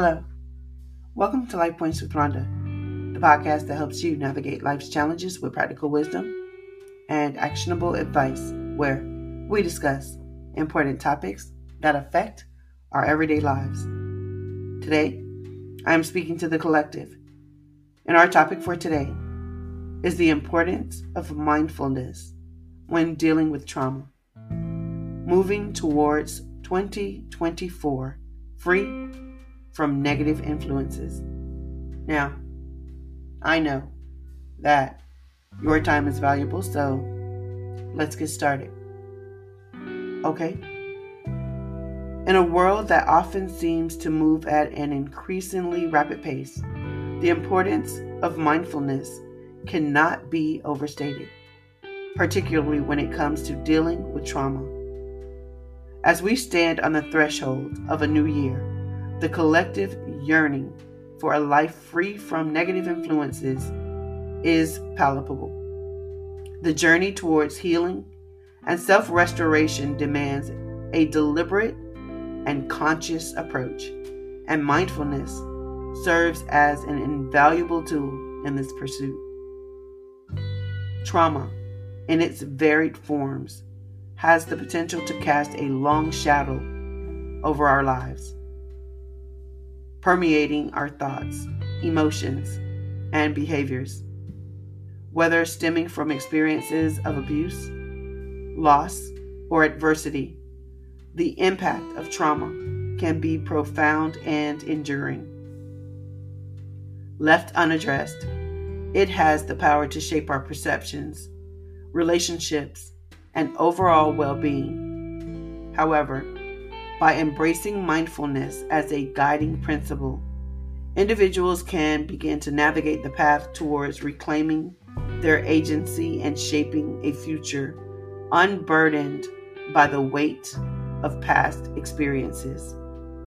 Hello. Welcome to Life Points with Ronda, the podcast that helps you navigate life's challenges with practical wisdom and actionable advice, where we discuss important topics that affect our everyday lives. Today, I am speaking to the collective, and our topic for today is the importance of mindfulness when dealing with trauma. Moving towards 2024 free from negative influences. Now, I know that your time is valuable, so let's get started. Okay? In a world that often seems to move at an increasingly rapid pace, the importance of mindfulness cannot be overstated, particularly when it comes to dealing with trauma. As we stand on the threshold of a new year, the collective yearning for a life free from negative influences is palpable. The journey towards healing and self restoration demands a deliberate and conscious approach, and mindfulness serves as an invaluable tool in this pursuit. Trauma, in its varied forms, has the potential to cast a long shadow over our lives permeating our thoughts, emotions, and behaviors. Whether stemming from experiences of abuse, loss, or adversity, the impact of trauma can be profound and enduring. Left unaddressed, it has the power to shape our perceptions, relationships, and overall well being. However, by embracing mindfulness as a guiding principle, individuals can begin to navigate the path towards reclaiming their agency and shaping a future unburdened by the weight of past experiences.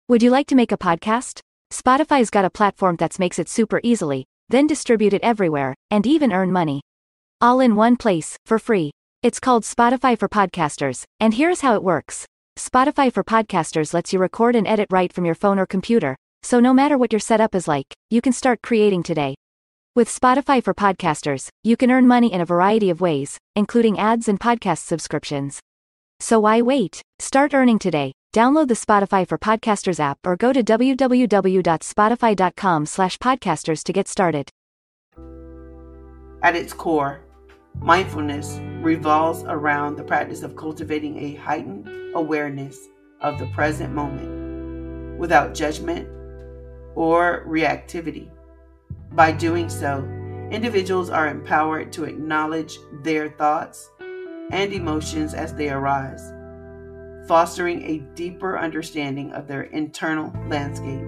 Would you like to make a podcast? Spotify's got a platform that makes it super easily, then distribute it everywhere, and even earn money. All in one place, for free. It's called Spotify for Podcasters, and here's how it works. Spotify for Podcasters lets you record and edit right from your phone or computer, so no matter what your setup is like, you can start creating today. With Spotify for Podcasters, you can earn money in a variety of ways, including ads and podcast subscriptions. So why wait? Start earning today. Download the Spotify for Podcasters app or go to www.spotify.com/podcasters to get started. At its core, mindfulness revolves around the practice of cultivating a heightened awareness of the present moment without judgment or reactivity. By doing so, individuals are empowered to acknowledge their thoughts and emotions as they arise, fostering a deeper understanding of their internal landscape.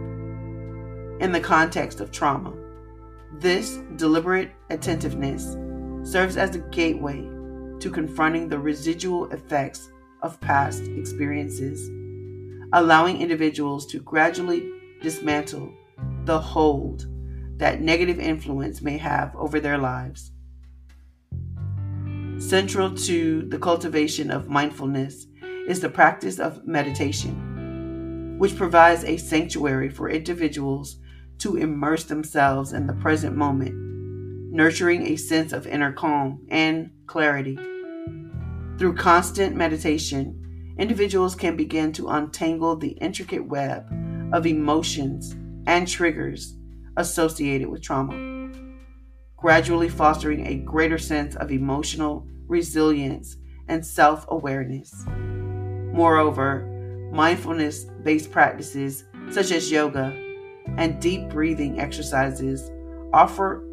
In the context of trauma, this deliberate attentiveness serves as a gateway to confronting the residual effects of past experiences, allowing individuals to gradually dismantle the hold that negative influence may have over their lives. Central to the cultivation of mindfulness is the practice of meditation, which provides a sanctuary for individuals to immerse themselves in the present moment, nurturing a sense of inner calm and clarity. Through constant meditation, individuals can begin to untangle the intricate web of emotions and triggers associated with trauma, gradually fostering a greater sense of emotional resilience and self awareness. Moreover, mindfulness based practices such as yoga and deep breathing exercises offer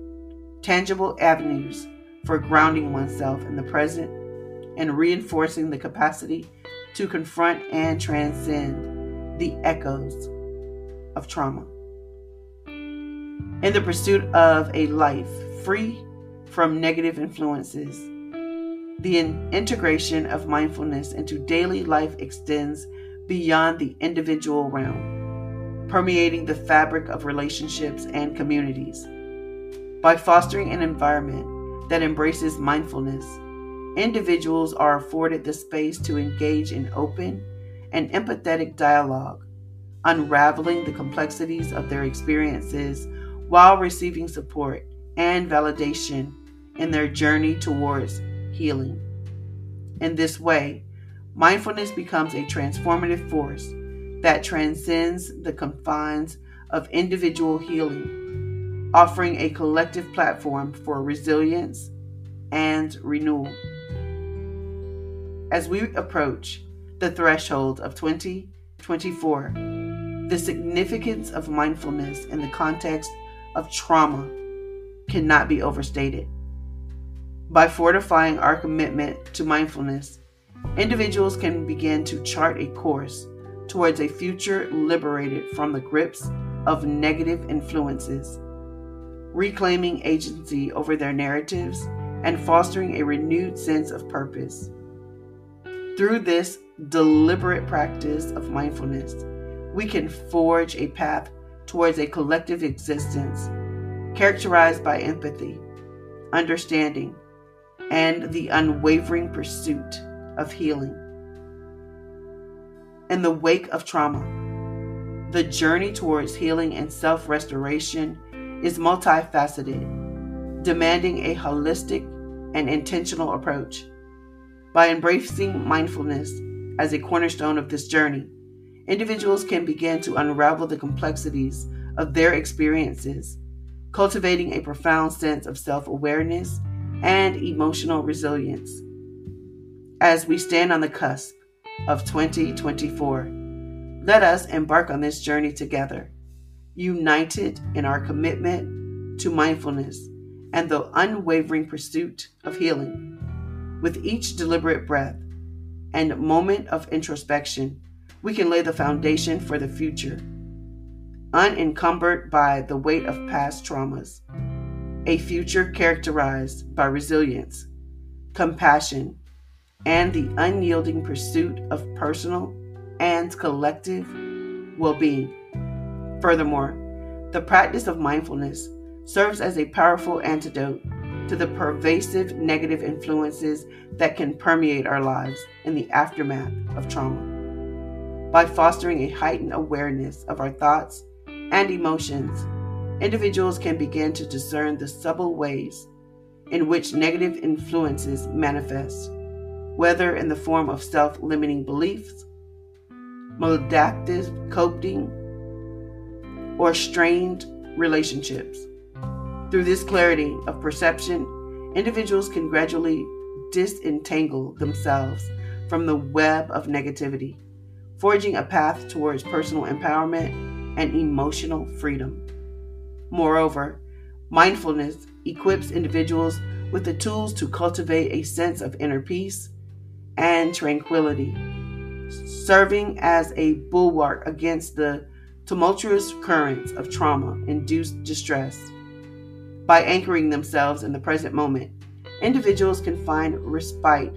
tangible avenues for grounding oneself in the present and reinforcing the capacity to confront and transcend the echoes of trauma. In the pursuit of a life free from negative influences, the integration of mindfulness into daily life extends beyond the individual realm, permeating the fabric of relationships and communities. By fostering an environment that embraces mindfulness, individuals are afforded the space to engage in open and empathetic dialogue unraveling the complexities of their experiences while receiving support and validation in their journey towards healing. In this way, mindfulness becomes a transformative force that transcends the confines of individual healing, offering a collective platform for resilience and renewal. As we approach the threshold of 2024, the significance of mindfulness in the context of trauma cannot be overstated. By fortifying our commitment to mindfulness, individuals can begin to chart a course towards a future liberated from the grips of negative influences, reclaiming agency over their narratives and fostering a renewed sense of purpose. Through this deliberate practice of mindfulness, we can forge a path towards a collective existence characterized by empathy, understanding, and the unwavering pursuit of healing. In the wake of trauma, the journey towards healing and self restoration is multifaceted, demanding a holistic and intentional approach. By embracing mindfulness as a cornerstone of this journey, individuals can begin to unravel the complexities of their experiences, cultivating a profound sense of self awareness and emotional resilience. As we stand on the cusp of 2024. Let us embark on this journey together, united in our commitment to mindfulness and the unwavering pursuit of healing. With each deliberate breath and moment of introspection, we can lay the foundation for the future, unencumbered by the weight of past traumas. A future characterized by resilience, compassion, and the unyielding pursuit of personal and collective well being. Furthermore, the practice of mindfulness serves as a powerful antidote to the pervasive negative influences that can permeate our lives in the aftermath of trauma. By fostering a heightened awareness of our thoughts and emotions, individuals can begin to discern the subtle ways in which negative influences manifest whether in the form of self limiting beliefs, maladaptive coping, or strained relationships. Through this clarity of perception, individuals can gradually disentangle themselves from the web of negativity, forging a path towards personal empowerment and emotional freedom. Moreover, mindfulness equips individuals with the tools to cultivate a sense of inner peace and tranquility, serving as a bulwark against the tumultuous currents of trauma induced distress. By anchoring themselves in the present moment, individuals can find respite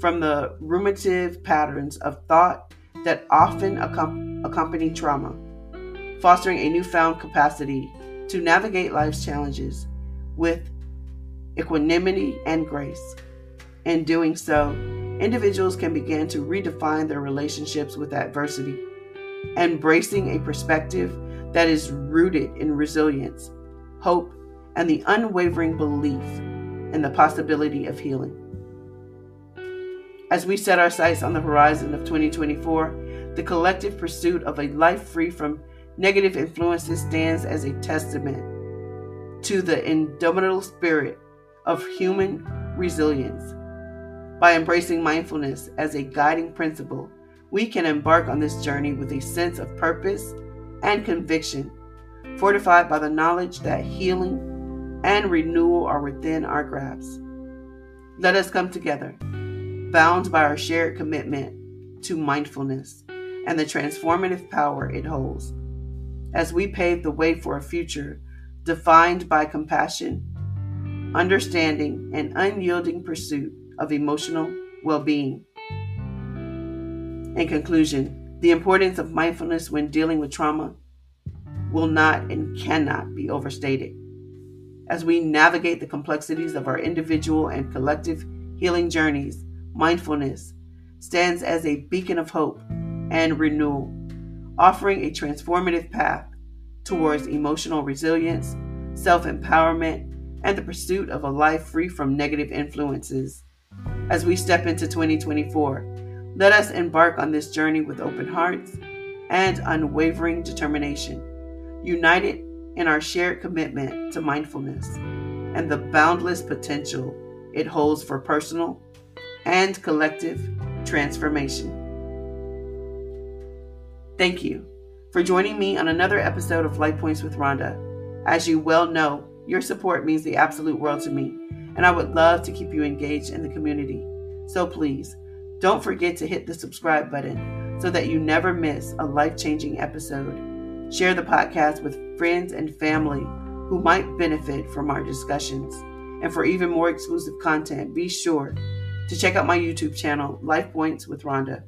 from the ruminative patterns of thought that often accompany trauma, fostering a newfound capacity to navigate life's challenges with equanimity and grace. In doing so, individuals can begin to redefine their relationships with adversity, embracing a perspective that is rooted in resilience, hope, and the unwavering belief in the possibility of healing. As we set our sights on the horizon of 2024, the collective pursuit of a life free from negative influences stands as a testament to the indomitable spirit of human resilience by embracing mindfulness as a guiding principle, we can embark on this journey with a sense of purpose and conviction, fortified by the knowledge that healing and renewal are within our grasp. Let us come together, bound by our shared commitment to mindfulness and the transformative power it holds, as we pave the way for a future defined by compassion, understanding, and unyielding pursuit of emotional well being. In conclusion, the importance of mindfulness when dealing with trauma will not and cannot be overstated. As we navigate the complexities of our individual and collective healing journeys, mindfulness stands as a beacon of hope and renewal, offering a transformative path towards emotional resilience, self empowerment, and the pursuit of a life free from negative influences. As we step into 2024, let us embark on this journey with open hearts and unwavering determination, united in our shared commitment to mindfulness and the boundless potential it holds for personal and collective transformation. Thank you for joining me on another episode of Life Points with Ronda. As you well know, your support means the absolute world to me, and I would love to keep you engaged in the community. So please, don't forget to hit the subscribe button so that you never miss a life changing episode. Share the podcast with friends and family who might benefit from our discussions. And for even more exclusive content, be sure to check out my YouTube channel, Life Points with Ronda.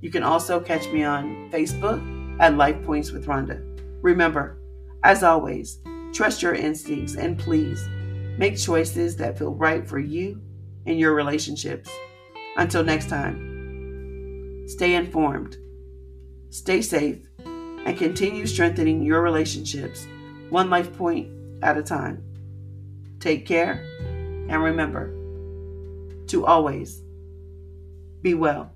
You can also catch me on Facebook at Life Points with Ronda. Remember, as always, trust your instincts and please make choices that feel right for you and your relationships. Until next time, stay informed, stay safe, and continue strengthening your relationships one life point at a time. Take care and remember to always be well.